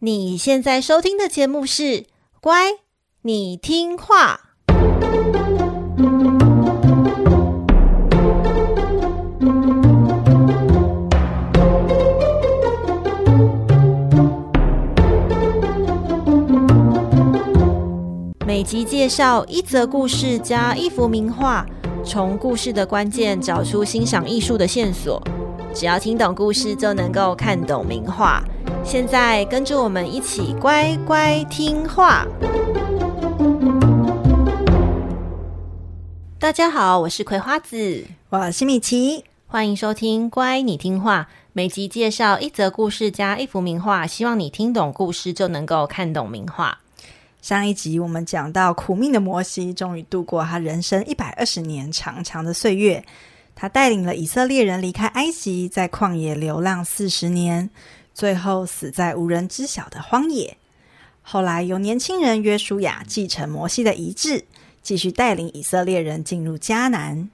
你现在收听的节目是《乖，你听话》。每集介绍一则故事加一幅名画，从故事的关键找出欣赏艺术的线索。只要听懂故事，就能够看懂名画。现在跟着我们一起乖乖听话。大家好，我是葵花子，我是米奇，欢迎收听《乖，你听话》。每集介绍一则故事加一幅名画，希望你听懂故事就能够看懂名画。上一集我们讲到，苦命的摩西终于度过他人生一百二十年长长的岁月。他带领了以色列人离开埃及，在旷野流浪四十年，最后死在无人知晓的荒野。后来由年轻人约书亚继承摩西的遗志，继续带领以色列人进入迦南。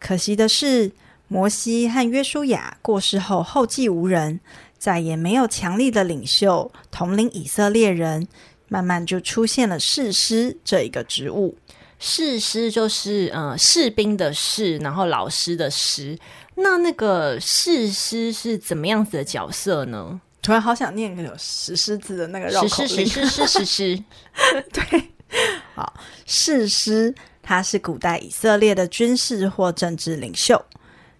可惜的是，摩西和约书亚过世后后继无人，再也没有强力的领袖统领以色列人，慢慢就出现了士师这一个职务。士师就是呃士兵的士，然后老师的师。那那个士师是怎么样子的角色呢？突然好想念个有石狮子的那个绕口令。士师士师士师。对，好，士师他是古代以色列的军事或政治领袖。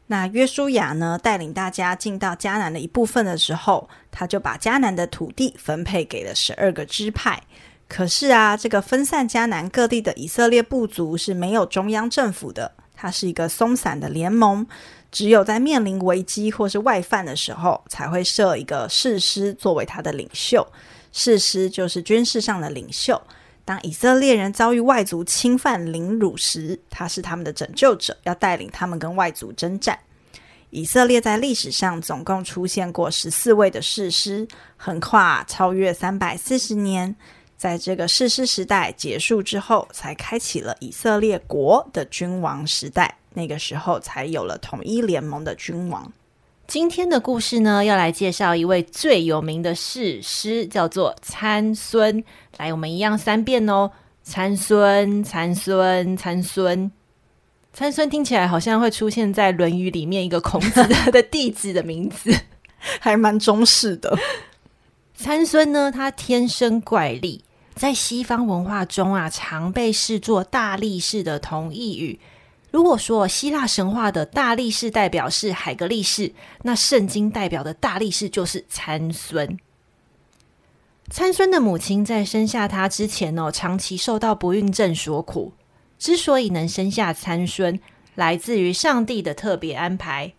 那约书亚呢，带领大家进到迦南的一部分的时候，他就把迦南的土地分配给了十二个支派。可是啊，这个分散迦南各地的以色列部族是没有中央政府的，它是一个松散的联盟，只有在面临危机或是外犯的时候，才会设一个士师作为他的领袖。士师就是军事上的领袖。当以色列人遭遇外族侵犯凌辱时，他是他们的拯救者，要带领他们跟外族征战。以色列在历史上总共出现过十四位的士师，横跨超越三百四十年。在这个士师时代结束之后，才开启了以色列国的君王时代。那个时候才有了统一联盟的君王。今天的故事呢，要来介绍一位最有名的士师，叫做参孙。来，我们一样三遍哦：参孙，参孙，参孙。参孙听起来好像会出现在《论语》里面一个孔子的 弟子的名字，还蛮中式的。参孙呢，他天生怪力。在西方文化中啊，常被视作大力士的同义语。如果说希腊神话的大力士代表是海格力士，那圣经代表的大力士就是参孙。参孙的母亲在生下他之前哦，长期受到不孕症所苦。之所以能生下参孙，来自于上帝的特别安排。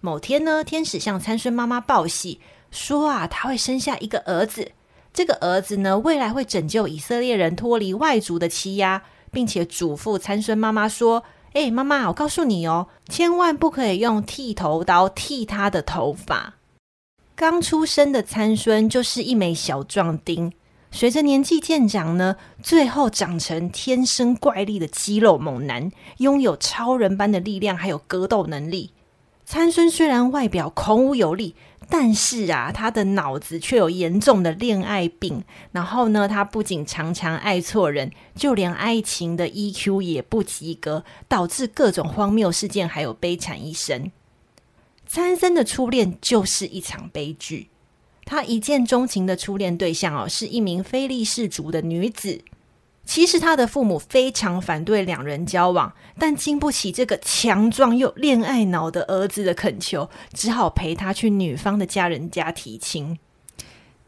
某天呢，天使向参孙妈妈报喜，说啊，他会生下一个儿子。这个儿子呢，未来会拯救以色列人脱离外族的欺压，并且嘱咐参孙妈妈说：“哎，妈妈，我告诉你哦，千万不可以用剃头刀剃他的头发。”刚出生的参孙就是一枚小壮丁，随着年纪渐长呢，最后长成天生怪力的肌肉猛男，拥有超人般的力量，还有格斗能力。参孙虽然外表孔武有力。但是啊，他的脑子却有严重的恋爱病。然后呢，他不仅常常爱错人，就连爱情的 EQ 也不及格，导致各种荒谬事件，还有悲惨一生。参森的初恋就是一场悲剧。他一见钟情的初恋对象哦，是一名非利士族的女子。其实他的父母非常反对两人交往，但经不起这个强壮又恋爱脑的儿子的恳求，只好陪他去女方的家人家提亲。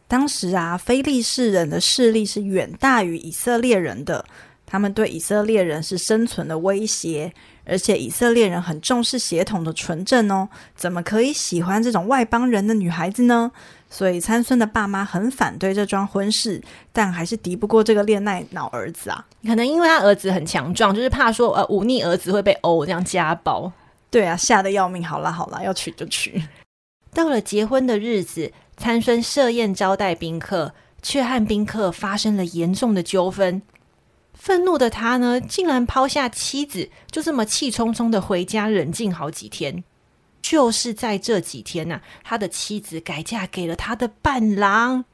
当时啊，非利士人的势力是远大于以色列人的，他们对以色列人是生存的威胁，而且以色列人很重视血统的纯正哦，怎么可以喜欢这种外邦人的女孩子呢？所以参孙的爸妈很反对这桩婚事，但还是敌不过这个恋爱脑儿子啊。可能因为他儿子很强壮，就是怕说呃忤逆儿子会被殴，这样家暴。对啊，吓得要命。好啦好啦，要娶就娶。到了结婚的日子，参孙设宴招待宾客，却和宾客发生了严重的纠纷。愤怒的他呢，竟然抛下妻子，就这么气冲冲的回家冷静好几天。就是在这几天呐、啊，他的妻子改嫁给了他的伴郎。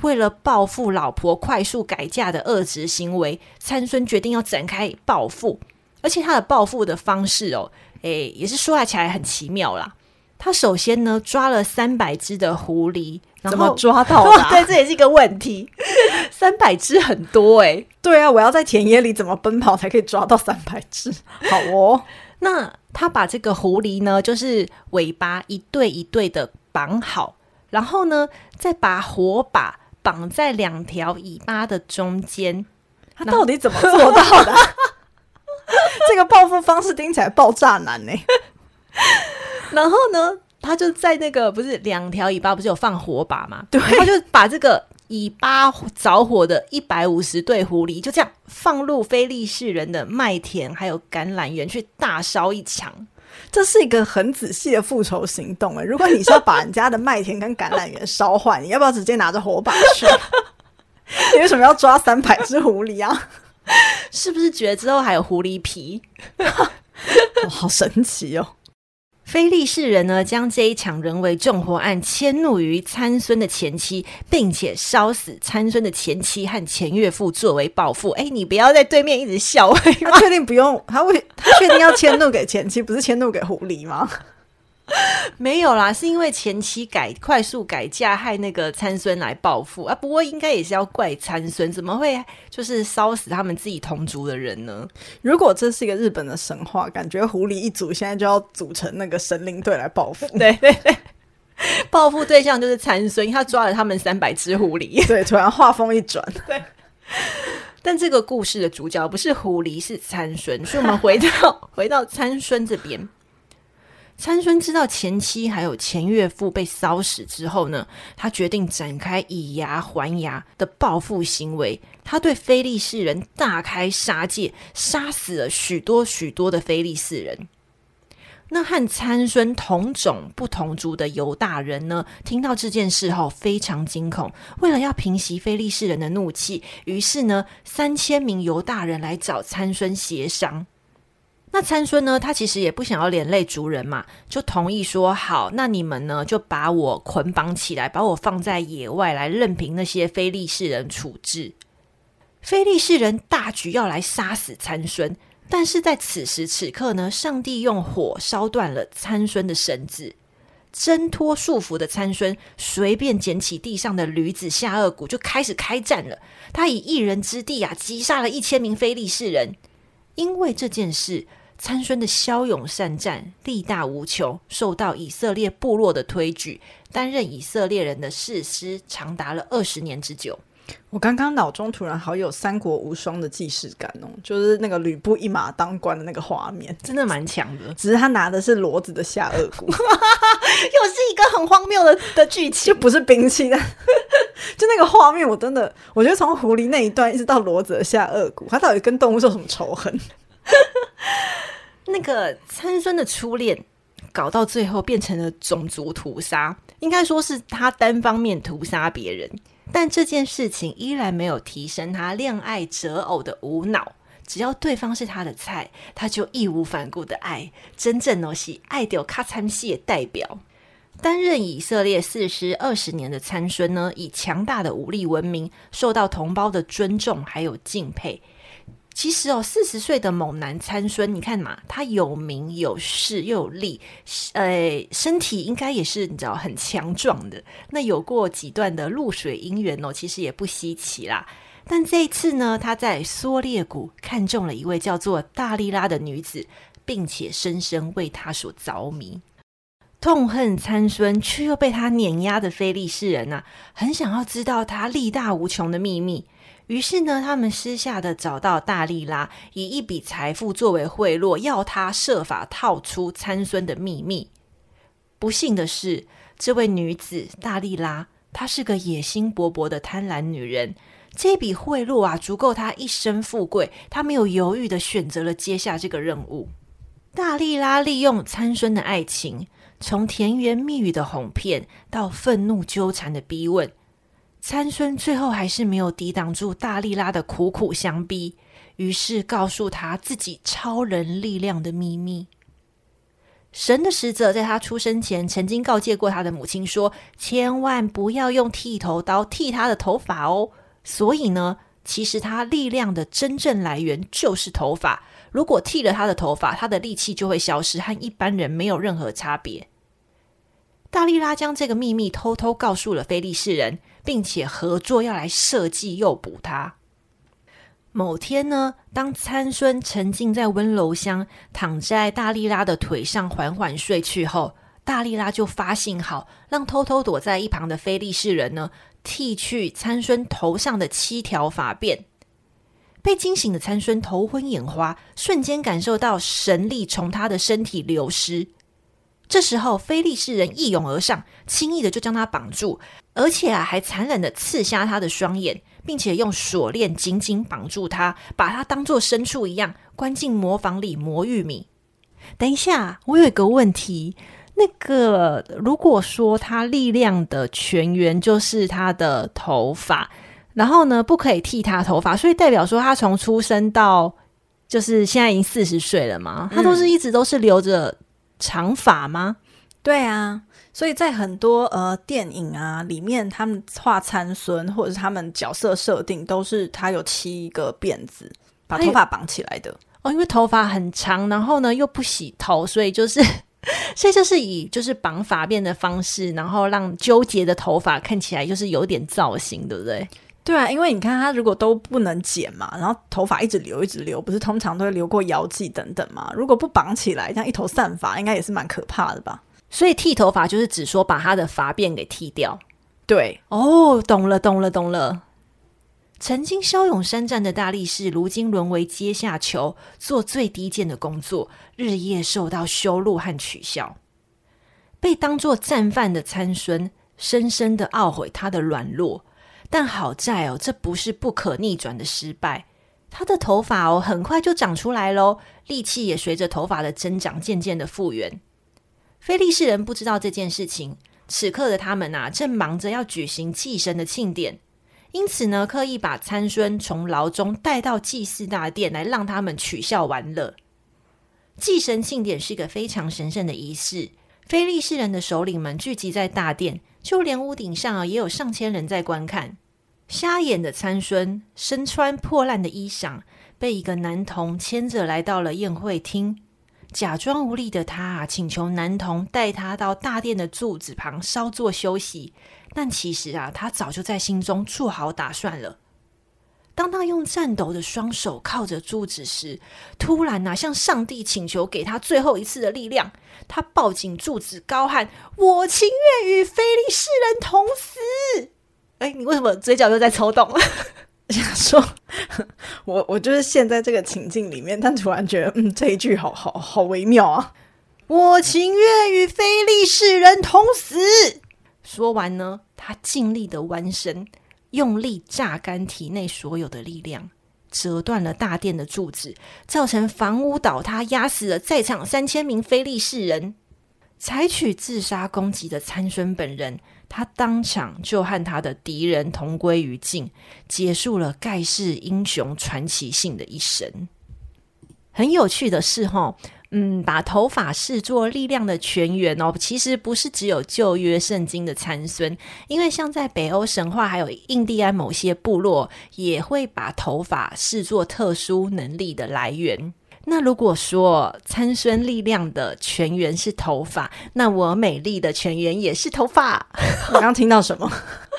为了报复老婆快速改嫁的恶职行为，参孙决定要展开报复。而且他的报复的方式哦，诶，也是说起来很奇妙啦。他首先呢抓了三百只的狐狸，怎么抓到的？对，这也是一个问题。三百只很多诶。对啊，我要在田野里怎么奔跑才可以抓到三百只？好哦，那他把这个狐狸呢，就是尾巴一对一对的绑好，然后呢，再把火把绑在两条尾巴的中间。他到底怎么做到的？这个报复方式听起来爆炸难呢。然后呢，他就在那个不是两条尾巴不是有放火把吗？对，他就把这个尾巴着火的一百五十对狐狸就这样放入非利士人的麦田还有橄榄园去大烧一场。这是一个很仔细的复仇行动诶。如果你是要把人家的麦田跟橄榄园烧坏，你要不要直接拿着火把去？你为什么要抓三百只狐狸啊？是不是觉得之后还有狐狸皮？哦，好神奇哦！菲利士人呢，将这一场人为纵火案迁怒于参孙的前妻，并且烧死参孙的前妻和前岳父作为报复。哎，你不要在对面一直笑，他确定不用？他会他确定要迁怒给前妻，不是迁怒给狐狸吗？没有啦，是因为前期改快速改嫁，害那个参孙来报复啊。不过应该也是要怪参孙，怎么会就是烧死他们自己同族的人呢？如果这是一个日本的神话，感觉狐狸一族现在就要组成那个神灵队来报复。对对对，报复对象就是参孙，他抓了他们三百只狐狸。对，突然画风一转，对。但这个故事的主角不是狐狸，是参孙。所以我们回到回到参孙这边。参孙知道前妻还有前岳父被烧死之后呢，他决定展开以牙还牙的报复行为。他对非利士人大开杀戒，杀死了许多许多的非利士人。那和参孙同种不同族的犹大人呢，听到这件事后非常惊恐。为了要平息非利士人的怒气，于是呢，三千名犹大人来找参孙协商。那参孙呢？他其实也不想要连累族人嘛，就同意说好。那你们呢，就把我捆绑起来，把我放在野外来，任凭那些非利士人处置。非利士人大举要来杀死参孙，但是在此时此刻呢，上帝用火烧断了参孙的绳子，挣脱束缚的参孙随便捡起地上的驴子下颚骨，就开始开战了。他以一人之地啊，击杀了一千名非利士人。因为这件事。参孙的骁勇善战，力大无穷，受到以色列部落的推举，担任以色列人的士师，长达了二十年之久。我刚刚脑中突然好有三国无双的既视感哦，就是那个吕布一马当关的那个画面，真的蛮强的。只是他拿的是骡子的下颚骨，又是一个很荒谬的的剧情，就不是兵器的，就那个画面，我真的，我觉得从狐狸那一段一直到骡子的下颚骨，他到底跟动物有什么仇恨？那个参孙的初恋搞到最后变成了种族屠杀，应该说是他单方面屠杀别人，但这件事情依然没有提升他恋爱择偶的无脑。只要对方是他的菜，他就义无反顾的爱。真正哦，是爱到卡惨死的代表。担任以色列四师二十年的参孙呢，以强大的武力闻名，受到同胞的尊重还有敬佩。其实哦，四十岁的猛男参孙，你看嘛，他有名有势又有力，呃，身体应该也是你知道很强壮的。那有过几段的露水姻缘哦，其实也不稀奇啦。但这一次呢，他在梭烈谷看中了一位叫做大利拉的女子，并且深深为她所着迷。痛恨参孙却又被他碾压的菲利士人啊，很想要知道他力大无穷的秘密。于是呢，他们私下的找到大利拉，以一笔财富作为贿赂，要他设法套出参孙的秘密。不幸的是，这位女子大利拉，她是个野心勃勃的贪婪女人。这笔贿赂啊，足够她一生富贵。她没有犹豫的选择了接下这个任务。大利拉利用参孙的爱情，从甜言蜜语的哄骗，到愤怒纠缠的逼问。参孙最后还是没有抵挡住大力拉的苦苦相逼，于是告诉他自己超人力量的秘密。神的使者在他出生前曾经告诫过他的母亲说：“千万不要用剃头刀剃他的头发哦。”所以呢，其实他力量的真正来源就是头发。如果剃了他的头发，他的力气就会消失，和一般人没有任何差别。大力拉将这个秘密偷偷告诉了非利士人，并且合作要来设计诱捕他。某天呢，当参孙沉浸在温柔乡，躺在大力拉的腿上缓缓睡去后，大力拉就发信号，让偷偷躲在一旁的非利士人呢，剃去参孙头上的七条发辫。被惊醒的参孙头昏眼花，瞬间感受到神力从他的身体流失。这时候，非利士人一拥而上，轻易的就将他绑住，而且啊，还残忍的刺瞎他的双眼，并且用锁链紧紧绑住他，把他当作牲畜一样关进磨坊里磨玉米。等一下，我有一个问题，那个如果说他力量的泉源就是他的头发，然后呢，不可以剃他头发，所以代表说他从出生到就是现在已经四十岁了嘛，他都是一直都是留着。长发吗？对啊，所以在很多呃电影啊里面，他们画参孙或者是他们角色设定，都是他有七个辫子，把头发绑起来的哦。因为头发很长，然后呢又不洗头，所以就是 所以就是以就是绑发辫的方式，然后让纠结的头发看起来就是有点造型，对不对？对啊，因为你看他如果都不能剪嘛，然后头发一直留一直留，不是通常都会留过腰际等等嘛？如果不绑起来，这样一头散发，应该也是蛮可怕的吧？所以剃头发就是只说把他的发辫给剃掉。对，哦，懂了，懂了，懂了。曾经骁勇善战的大力士，如今沦为阶下囚，做最低贱的工作，日夜受到羞辱和取笑，被当作战犯的参孙，深深的懊悔他的软弱。但好在哦，这不是不可逆转的失败。他的头发哦，很快就长出来喽，力气也随着头发的增长，渐渐的复原。非利士人不知道这件事情，此刻的他们啊，正忙着要举行祭神的庆典，因此呢，刻意把参孙从牢中带到祭祀大殿来，让他们取笑玩乐。祭神庆典是一个非常神圣的仪式，非利士人的首领们聚集在大殿。就连屋顶上啊，也有上千人在观看。瞎眼的参孙身穿破烂的衣裳，被一个男童牵着来到了宴会厅。假装无力的他啊，请求男童带他到大殿的柱子旁稍作休息。但其实啊，他早就在心中做好打算了。当他用颤抖的双手靠着柱子时，突然呐、啊，向上帝请求给他最后一次的力量。他抱紧柱子，高喊：“我情愿与非利士人同死。”哎，你为什么嘴角又在抽动？想说，我我就是陷在这个情境里面，但突然觉得，嗯，这一句好好好微妙啊！我情愿与非利士人同死。说完呢，他尽力的弯身。用力榨干体内所有的力量，折断了大殿的柱子，造成房屋倒塌，压死了在场三千名非利士人。采取自杀攻击的参孙本人，他当场就和他的敌人同归于尽，结束了盖世英雄传奇性的一生。很有趣的是，哈。嗯，把头发视作力量的泉源哦，其实不是只有旧约圣经的参孙，因为像在北欧神话，还有印第安某些部落，也会把头发视作特殊能力的来源。那如果说参孙力量的泉源是头发，那我美丽的泉源也是头发。我刚刚听到什么？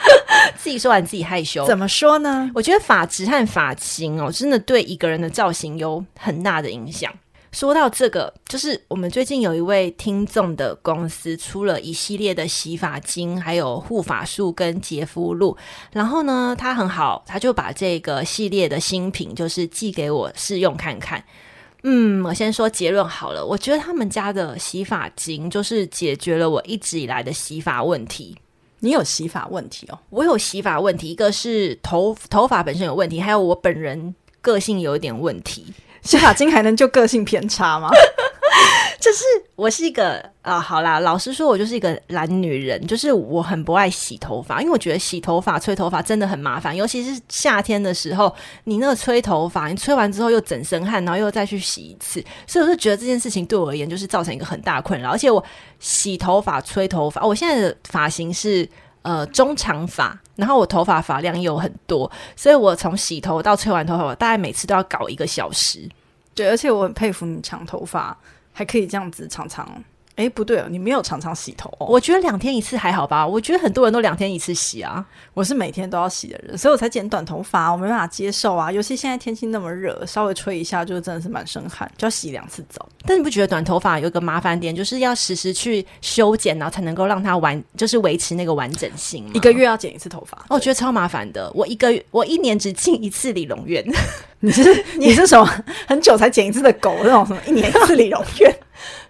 自己说完自己害羞。怎么说呢？我觉得发质和发型哦，真的对一个人的造型有很大的影响。说到这个，就是我们最近有一位听众的公司出了一系列的洗发精，还有护发素跟洁肤露。然后呢，他很好，他就把这个系列的新品就是寄给我试用看看。嗯，我先说结论好了，我觉得他们家的洗发精就是解决了我一直以来的洗发问题。你有洗发问题哦？我有洗发问题，一个是头头发本身有问题，还有我本人个性有一点问题。洗发精还能就个性偏差吗？就是我是一个啊、好啦，老实说，我就是一个懒女人，就是我很不爱洗头发，因为我觉得洗头发、吹头发真的很麻烦，尤其是夏天的时候，你那个吹头发，你吹完之后又整身汗，然后又再去洗一次，所以我就觉得这件事情对我而言就是造成一个很大困扰。而且我洗头发、吹头发，我现在的发型是呃中长发，然后我头发发量又很多，所以我从洗头到吹完头发，我大概每次都要搞一个小时。对，而且我很佩服你长头发。还可以这样子长长，哎，不对哦，你没有常常洗头哦。我觉得两天一次还好吧。我觉得很多人都两天一次洗啊，我是每天都要洗的人，所以我才剪短头发。我没办法接受啊，尤其现在天气那么热，稍微吹一下就真的是满身汗，就要洗两次澡。但你不觉得短头发有一个麻烦点，就是要时时去修剪，然后才能够让它完，就是维持那个完整性吗？一个月要剪一次头发，我觉得超麻烦的。我一个月，我一年只进一次理容院。你是你是什么？很久才剪一次的狗那种什么？一年一次理容院。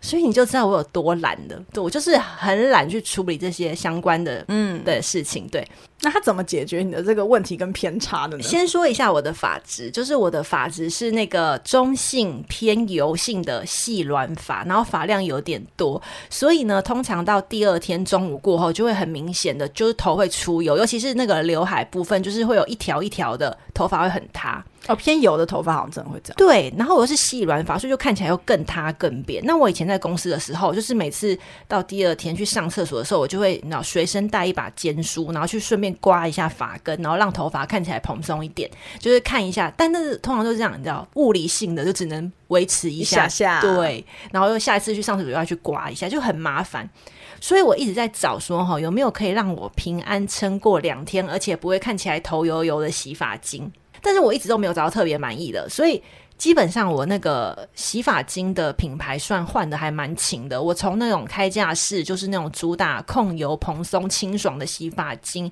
所以你就知道我有多懒了，对，我就是很懒去处理这些相关的嗯的事情。对，那他怎么解决你的这个问题跟偏差的呢？先说一下我的发质，就是我的发质是那个中性偏油性的细软发，然后发量有点多，所以呢，通常到第二天中午过后就会很明显的，就是头会出油，尤其是那个刘海部分，就是会有一条一条的头发会很塌。哦，偏油的头发好像真的会这样。对，然后我又是细软发，所以就看起来又更塌更扁。那我以前在公司的时候，就是每次到第二天去上厕所的时候，我就会然后随身带一把尖梳，然后去顺便刮一下发根，然后让头发看起来蓬松一点，就是看一下。但那是通常都是这样，你知道，物理性的就只能维持一下，一下下。对，然后又下一次去上厕所又要去刮一下，就很麻烦。所以我一直在找说哈，有没有可以让我平安撑过两天，而且不会看起来头油油的洗发精。但是我一直都没有找到特别满意的，所以基本上我那个洗发精的品牌算换的还蛮勤的。我从那种开架式，就是那种主打控油、蓬松、清爽的洗发精，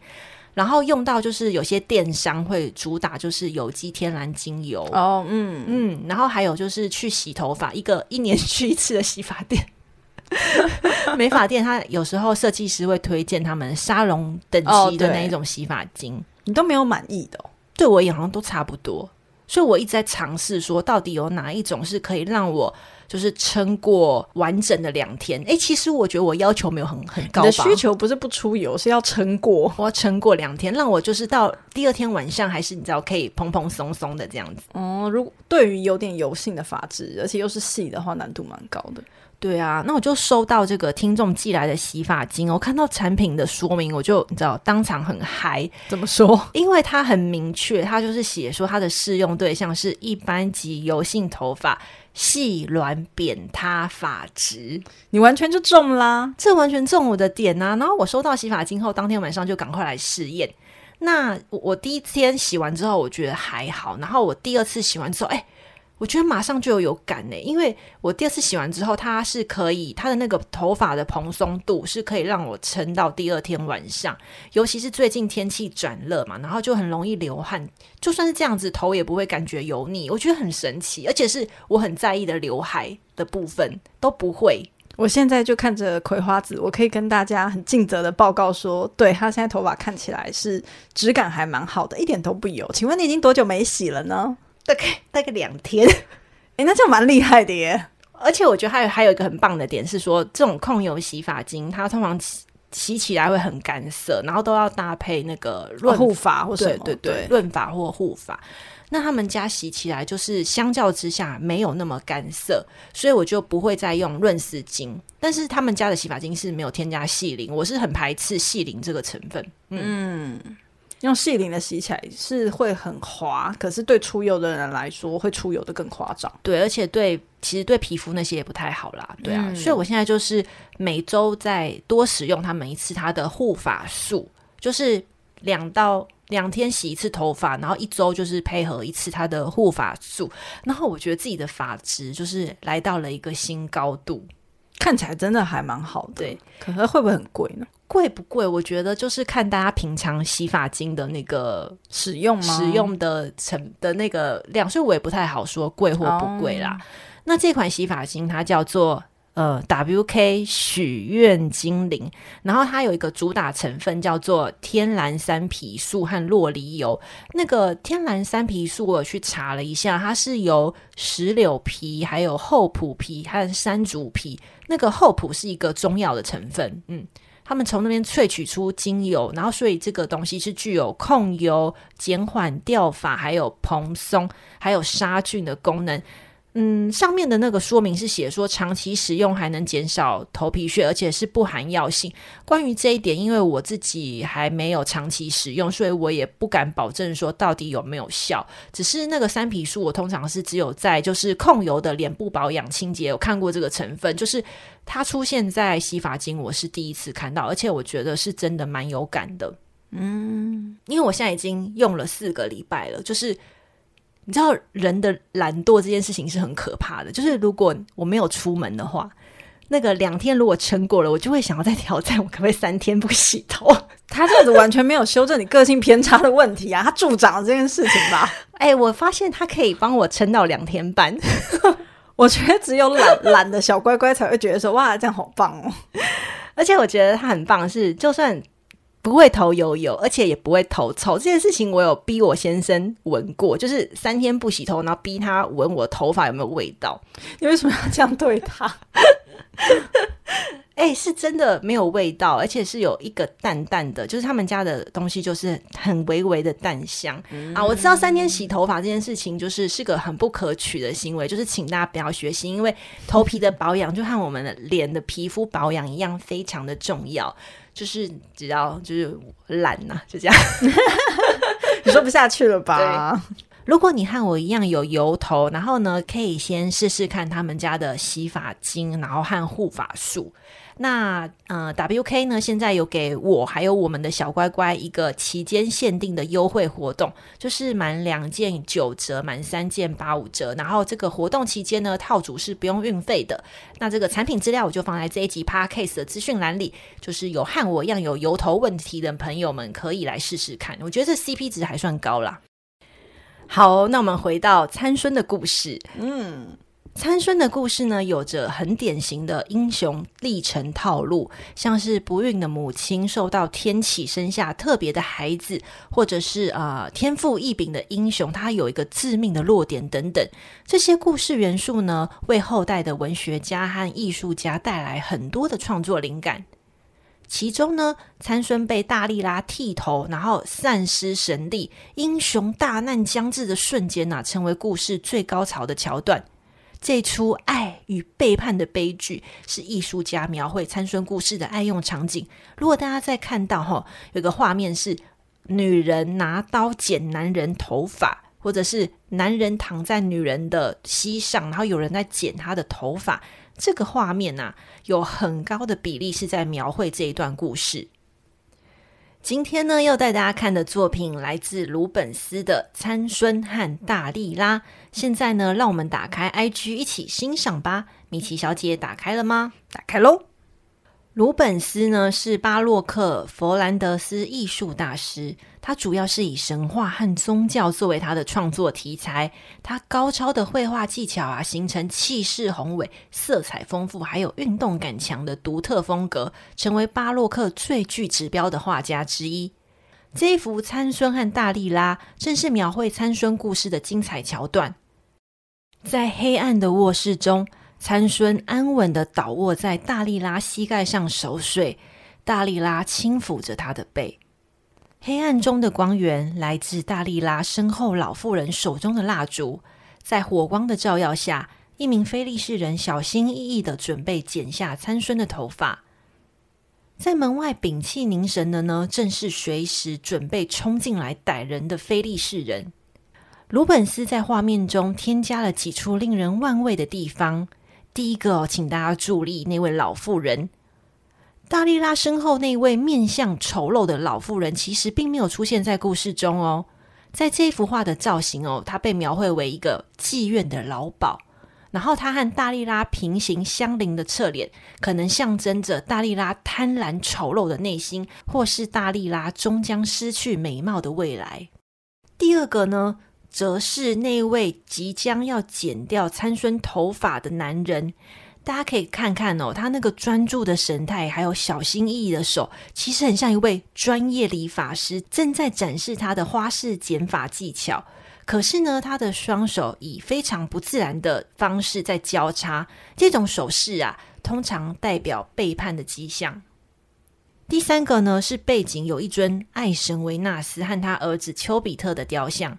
然后用到就是有些电商会主打就是有机天然精油。哦，嗯。嗯，然后还有就是去洗头发，一个一年去一次的洗发店，美发店，它有时候设计师会推荐他们沙龙等级的那一种洗发精，哦，你都没有满意的哦。对我也好像都差不多，所以我一直在尝试说，到底有哪一种是可以让我就是撑过完整的两天？哎，其实我觉得我要求没有很很高吧。你的需求不是不出油，是要撑过，我要撑过两天，让我就是到第二天晚上还是你知道可以蓬蓬松松的这样子。哦，如果对于有点油性的发质，而且又是细的话，难度蛮高的。对啊，那我就收到这个听众寄来的洗发精，我看到产品的说明，我就你知道当场很嗨。怎么说？因为它很明确，它就是写说它的适用对象是一般及油性头发、细软扁塌发质。你完全就中啦，这完全中我的点啊！然后我收到洗发精后，当天晚上就赶快来试验。那我第一天洗完之后，我觉得还好，然后我第二次洗完之后，哎。我觉得马上就有有感呢，因为我第二次洗完之后，它是可以，它的那个头发的蓬松度是可以让我撑到第二天晚上。尤其是最近天气转热嘛，然后就很容易流汗，就算是这样子，头也不会感觉油腻。我觉得很神奇，而且是我很在意的刘海的部分都不会。我现在就看着葵花籽，我可以跟大家很尽责的报告说，对，他现在头发看起来是质感还蛮好的，一点都不油。请问你已经多久没洗了呢？大概大概两天，哎、欸，那这样蛮厉害的耶！而且我觉得还有还有一个很棒的点是说，这种控油洗发精，它通常洗洗起来会很干涩，然后都要搭配那个润护发或什么，对对对，润发或护发。那他们家洗起来就是相较之下没有那么干涩，所以我就不会再用润丝巾。但是他们家的洗发精是没有添加细磷，我是很排斥细磷这个成分。嗯。嗯用细鳞的洗起来是会很滑，可是对出油的人来说，会出油的更夸张。对，而且对，其实对皮肤那些也不太好啦。对啊，嗯、所以我现在就是每周再多使用它们一次它的护发素，就是两到两天洗一次头发，然后一周就是配合一次它的护发素，然后我觉得自己的发质就是来到了一个新高度，看起来真的还蛮好的。对，可是会不会很贵呢？贵不贵？我觉得就是看大家平常洗发精的那个使用吗？使用的成的那个量，所以我也不太好说贵或不贵啦。Oh. 那这款洗发精它叫做呃，WK 许愿精灵，然后它有一个主打成分叫做天蓝山皮素和洛梨油。那个天蓝山皮素我有去查了一下，它是由石榴皮、还有厚朴皮和山竹皮。那个厚朴是一个中药的成分，嗯，他们从那边萃取出精油，然后所以这个东西是具有控油、减缓掉发、还有蓬松、还有杀菌的功能。嗯，上面的那个说明是写说长期使用还能减少头皮屑，而且是不含药性。关于这一点，因为我自己还没有长期使用，所以我也不敢保证说到底有没有效。只是那个三皮素，我通常是只有在就是控油的脸部保养清洁有看过这个成分，就是它出现在洗发精，我是第一次看到，而且我觉得是真的蛮有感的。嗯，因为我现在已经用了四个礼拜了，就是。你知道人的懒惰这件事情是很可怕的，就是如果我没有出门的话，那个两天如果撑过了，我就会想要再挑战，我可不可以三天不洗头？他这样子完全没有修正你个性偏差的问题啊，他助长了这件事情吧？哎、欸，我发现他可以帮我撑到两天半，我觉得只有懒懒的小乖乖才会觉得说哇，这样好棒哦！而且我觉得他很棒是，是就算。不会头油油，而且也不会头臭。这件事情我有逼我先生闻过，就是三天不洗头，然后逼他闻我头发有没有味道。你为什么要这样对他？哎、欸，是真的没有味道，而且是有一个淡淡的，就是他们家的东西就是很微微的淡香、嗯、啊。我知道三天洗头发这件事情就是是个很不可取的行为，就是请大家不要学习，因为头皮的保养就和我们的脸的皮肤保养一样，非常的重要。就是只要就是懒呐、啊，就这样，你说不下去了吧？如果你和我一样有油头，然后呢，可以先试试看他们家的洗发精，然后和护发素。那呃，WK 呢，现在有给我还有我们的小乖乖一个期间限定的优惠活动，就是满两件九折，满三件八五折。然后这个活动期间呢，套组是不用运费的。那这个产品资料我就放在这一集 Podcast 的资讯栏里，就是有和我一样有油头问题的朋友们可以来试试看。我觉得这 CP 值还算高啦。好，那我们回到参孙的故事，嗯。参孙的故事呢，有着很典型的英雄历程套路，像是不孕的母亲受到天启生下特别的孩子，或者是啊、呃、天赋异禀的英雄，他有一个致命的弱点等等。这些故事元素呢，为后代的文学家和艺术家带来很多的创作灵感。其中呢，参孙被大力拉剃头，然后丧失神力，英雄大难将至的瞬间啊，成为故事最高潮的桥段。这出爱与背叛的悲剧是艺术家描绘参孙故事的爱用场景。如果大家在看到哈，有个画面是女人拿刀剪男人头发，或者是男人躺在女人的膝上，然后有人在剪他的头发，这个画面呐、啊，有很高的比例是在描绘这一段故事。今天呢，要带大家看的作品来自鲁本斯的《参孙和大力拉》。现在呢，让我们打开 IG 一起欣赏吧。米奇小姐打开了吗？打开喽。鲁本斯呢是巴洛克佛兰德斯艺术大师，他主要是以神话和宗教作为他的创作题材。他高超的绘画技巧啊，形成气势宏伟、色彩丰富，还有运动感强的独特风格，成为巴洛克最具指标的画家之一。这一幅《参孙和大力拉》正是描绘参孙故事的精彩桥段。在黑暗的卧室中。参孙安稳的倒卧在大力拉膝盖上熟睡，大力拉轻抚着他的背。黑暗中的光源来自大力拉身后老妇人手中的蜡烛，在火光的照耀下，一名菲利士人小心翼翼地准备剪下参孙的头发。在门外屏气凝神的呢，正是随时准备冲进来逮人的菲利士人。鲁本斯在画面中添加了几处令人万味的地方。第一个，请大家注意那位老妇人，大力拉身后那位面相丑陋的老妇人，其实并没有出现在故事中哦。在这幅画的造型哦，她被描绘为一个妓院的老鸨，然后她和大力拉平行相邻的侧脸，可能象征着大力拉贪婪丑陋的内心，或是大力拉终将失去美貌的未来。第二个呢？则是那位即将要剪掉参孙头发的男人，大家可以看看哦，他那个专注的神态，还有小心翼翼的手，其实很像一位专业理发师正在展示他的花式剪发技巧。可是呢，他的双手以非常不自然的方式在交叉，这种手势啊，通常代表背叛的迹象。第三个呢，是背景有一尊爱神维纳斯和他儿子丘比特的雕像。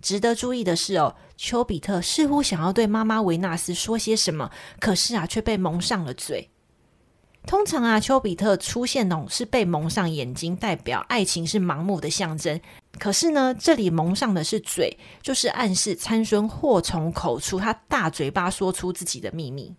值得注意的是哦，丘比特似乎想要对妈妈维纳斯说些什么，可是啊，却被蒙上了嘴。通常啊，丘比特出现哦，是被蒙上眼睛，代表爱情是盲目的象征。可是呢，这里蒙上的是嘴，就是暗示参孙祸从口出，他大嘴巴说出自己的秘密。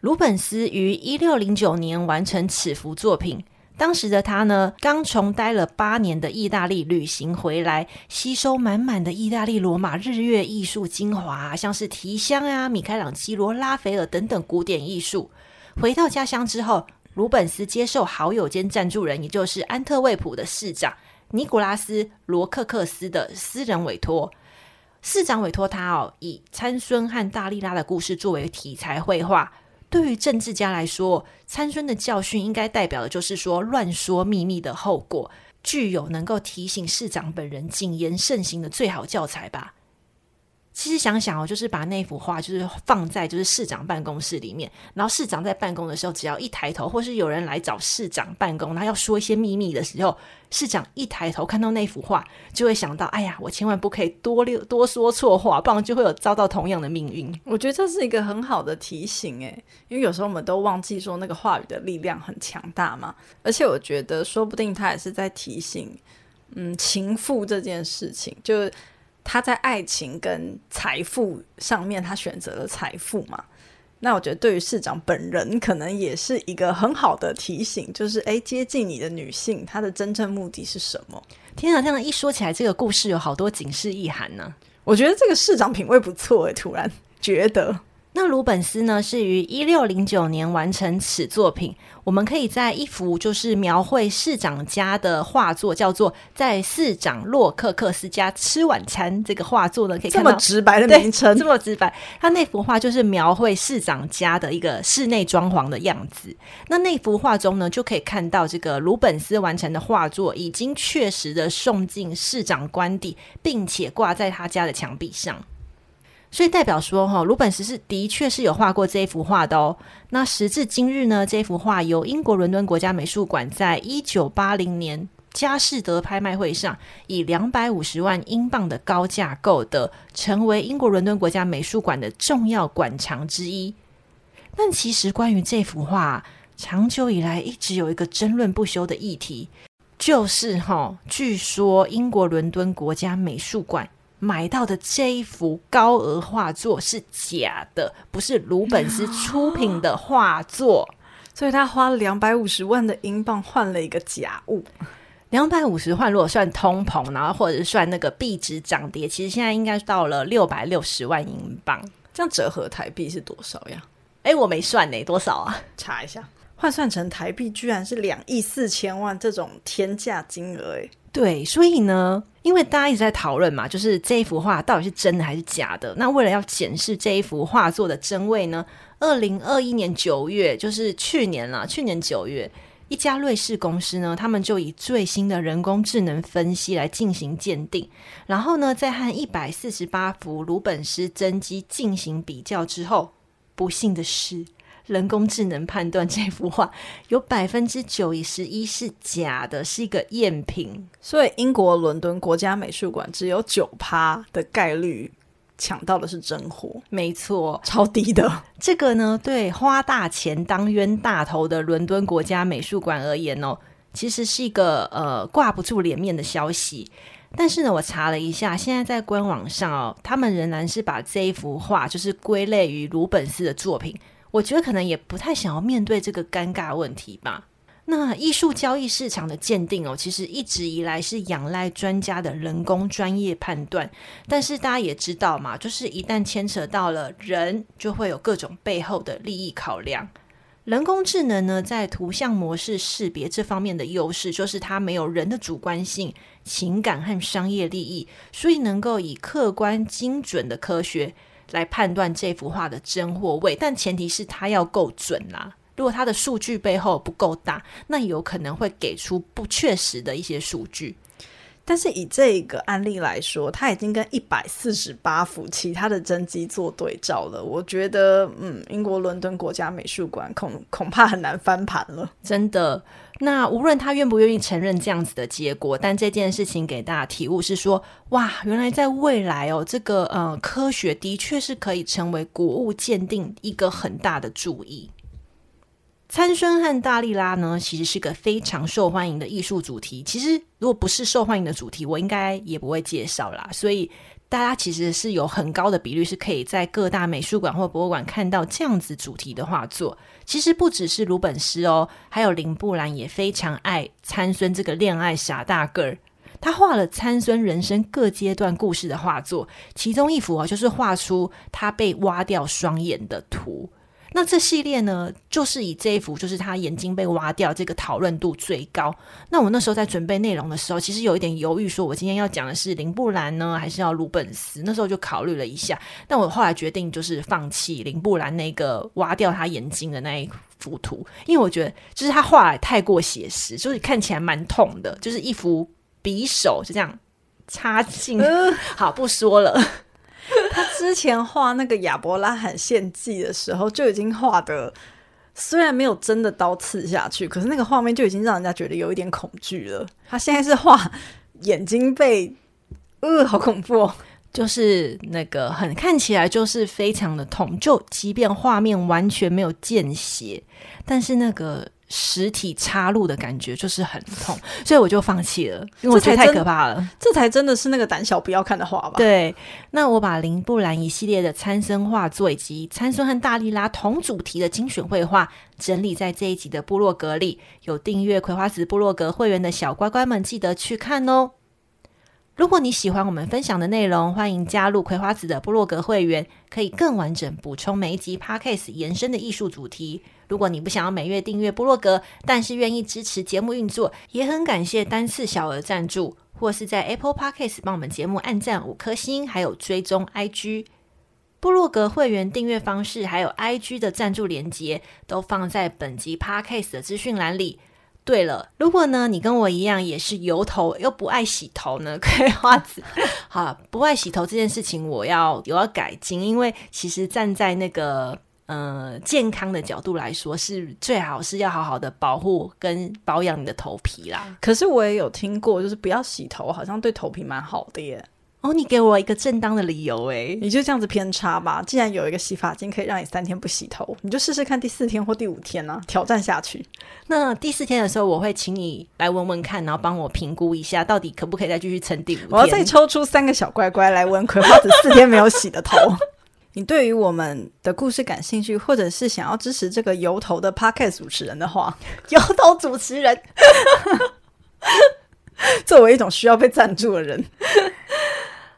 鲁本斯于一六零九年完成此幅作品。当时的他呢，刚从待了八年的意大利旅行回来，吸收满满的意大利罗马日月艺术精华，像是提香啊、米开朗基罗、拉斐尔等等古典艺术。回到家乡之后，鲁本斯接受好友兼赞助人，也就是安特卫普的市长尼古拉斯·罗克克斯的私人委托。市长委托他哦，以参孙和大利拉的故事作为题材绘画。对于政治家来说，参孙的教训应该代表的就是说，乱说秘密的后果，具有能够提醒市长本人谨言慎行的最好教材吧。其实想想哦，就是把那幅画就是放在就是市长办公室里面，然后市长在办公的时候，只要一抬头，或是有人来找市长办公，他要说一些秘密的时候，市长一抬头看到那幅画，就会想到：哎呀，我千万不可以多溜多说错话，不然就会有遭到同样的命运。我觉得这是一个很好的提醒，诶，因为有时候我们都忘记说那个话语的力量很强大嘛。而且我觉得，说不定他也是在提醒，嗯，情妇这件事情，就。他在爱情跟财富上面，他选择了财富嘛？那我觉得对于市长本人，可能也是一个很好的提醒，就是诶，接近你的女性，她的真正目的是什么？天啊，这样一说起来，这个故事有好多警示意涵呢。我觉得这个市长品味不错诶，突然觉得。那鲁本斯呢，是于一六零九年完成此作品。我们可以在一幅就是描绘市长家的画作，叫做《在市长洛克克斯家吃晚餐》。这个画作呢，可以看到这么直白的名称，这么直白。他那幅画就是描绘市长家的一个室内装潢的样子。那那幅画中呢，就可以看到这个鲁本斯完成的画作已经确实的送进市长官邸，并且挂在他家的墙壁上。所以代表说，哈，鲁本斯是的确是有画过这一幅画的哦。那时至今日呢，这幅画由英国伦敦国家美术馆在一九八零年佳士得拍卖会上以两百五十万英镑的高价购得，成为英国伦敦国家美术馆的重要馆藏之一。但其实关于这幅画，长久以来一直有一个争论不休的议题，就是哈，据说英国伦敦国家美术馆。买到的这一幅高额画作是假的，不是鲁本斯出品的画作，所以他花了两百五十万的英镑换了一个假物。两百五十万如果算通膨，然后或者是算那个币值涨跌，其实现在应该到了六百六十万英镑，这样折合台币是多少呀？哎，我没算呢，多少啊？查一下，换算成台币居然是两亿四千万，这种天价金额诶。对，所以呢，因为大家一直在讨论嘛，就是这一幅画到底是真的还是假的？那为了要检视这一幅画作的真伪呢，二零二一年九月，就是去年了，去年九月，一家瑞士公司呢，他们就以最新的人工智能分析来进行鉴定，然后呢，在和一百四十八幅鲁本斯真迹进行比较之后，不幸的是。人工智能判断这幅画有百分之九十一是假的，是一个赝品。所以英国伦敦国家美术馆只有九趴的概率抢到的是真货，没错，超低的。这个呢，对花大钱当冤大头的伦敦国家美术馆而言哦，其实是一个呃挂不住脸面的消息。但是呢，我查了一下，现在在官网上哦，他们仍然是把这一幅画就是归类于鲁本斯的作品。我觉得可能也不太想要面对这个尴尬问题吧。那艺术交易市场的鉴定哦，其实一直以来是仰赖专家的人工专业判断。但是大家也知道嘛，就是一旦牵扯到了人，就会有各种背后的利益考量。人工智能呢，在图像模式识别这方面的优势，就是它没有人的主观性、情感和商业利益，所以能够以客观精准的科学。来判断这幅画的真或伪，但前提是它要够准啦、啊。如果它的数据背后不够大，那有可能会给出不确实的一些数据。但是以这个案例来说，他已经跟一百四十八幅其他的真迹做对照了。我觉得，嗯，英国伦敦国家美术馆恐恐怕很难翻盘了。真的。那无论他愿不愿意承认这样子的结果，但这件事情给大家体悟是说，哇，原来在未来哦，这个呃科学的确是可以成为古物鉴定一个很大的注意。参孙和大利拉呢，其实是个非常受欢迎的艺术主题。其实，如果不是受欢迎的主题，我应该也不会介绍啦。所以，大家其实是有很高的比率是可以在各大美术馆或博物馆看到这样子主题的画作。其实不只是鲁本斯哦，还有林布兰也非常爱参孙这个恋爱傻大个儿。他画了参孙人生各阶段故事的画作，其中一幅啊，就是画出他被挖掉双眼的图。那这系列呢，就是以这一幅，就是他眼睛被挖掉，这个讨论度最高。那我那时候在准备内容的时候，其实有一点犹豫，说我今天要讲的是林布兰呢，还是要鲁本斯？那时候就考虑了一下，但我后来决定就是放弃林布兰那个挖掉他眼睛的那一幅图，因为我觉得就是他画得太过写实，就是看起来蛮痛的，就是一幅匕首就这样插进。好，不说了。他之前画那个亚伯拉罕献祭的时候，就已经画的，虽然没有真的刀刺下去，可是那个画面就已经让人家觉得有一点恐惧了。他现在是画眼睛被，呃，好恐怖哦，就是那个很看起来就是非常的痛，就即便画面完全没有见血，但是那个。实体插入的感觉就是很痛，所以我就放弃了，因为我觉得太可怕了。这才真的是那个胆小不要看的画吧？对。那我把林布兰一系列的参生画作以及参孙和大力拉同主题的精选绘画整理在这一集的部落格里，有订阅葵花籽部落格会员的小乖乖们记得去看哦。如果你喜欢我们分享的内容，欢迎加入葵花子的部落格会员，可以更完整补充每一集 Podcast 延伸的艺术主题。如果你不想要每月订阅部落格，但是愿意支持节目运作，也很感谢单次小额赞助，或是在 Apple Podcast 帮我们节目按赞五颗星，还有追踪 IG 部落格会员订阅方式，还有 IG 的赞助连接，都放在本集 Podcast 的资讯栏里。对了，如果呢你跟我一样也是油头又不爱洗头呢，葵花子，好，不爱洗头这件事情我要有要改进，因为其实站在那个。呃，健康的角度来说，是最好是要好好的保护跟保养你的头皮啦。可是我也有听过，就是不要洗头，好像对头皮蛮好的耶。哦，你给我一个正当的理由哎，你就这样子偏差吧。既然有一个洗发精可以让你三天不洗头，你就试试看第四天或第五天呢、啊，挑战下去。那第四天的时候，我会请你来闻闻看，然后帮我评估一下，到底可不可以再继续撑第五天。我要再抽出三个小乖乖来闻葵花子四天没有洗的头。你对于我们的故事感兴趣，或者是想要支持这个油头的 Podcast 主持人的话，油头主持人，作为一种需要被赞助的人，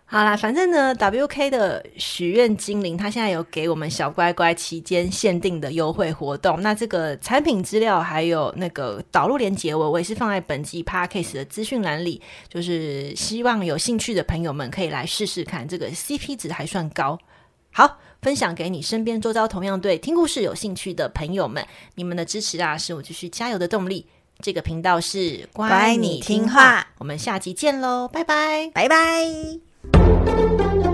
好啦，反正呢，WK 的许愿精灵，他现在有给我们小乖乖期间限定的优惠活动。那这个产品资料还有那个导入链接，我我也是放在本集 Podcast 的资讯栏里，就是希望有兴趣的朋友们可以来试试看，这个 CP 值还算高。好，分享给你身边周遭同样对听故事有兴趣的朋友们，你们的支持啊，是我继续加油的动力。这个频道是乖你听话，我们下集见喽，拜拜，拜拜。Thank you.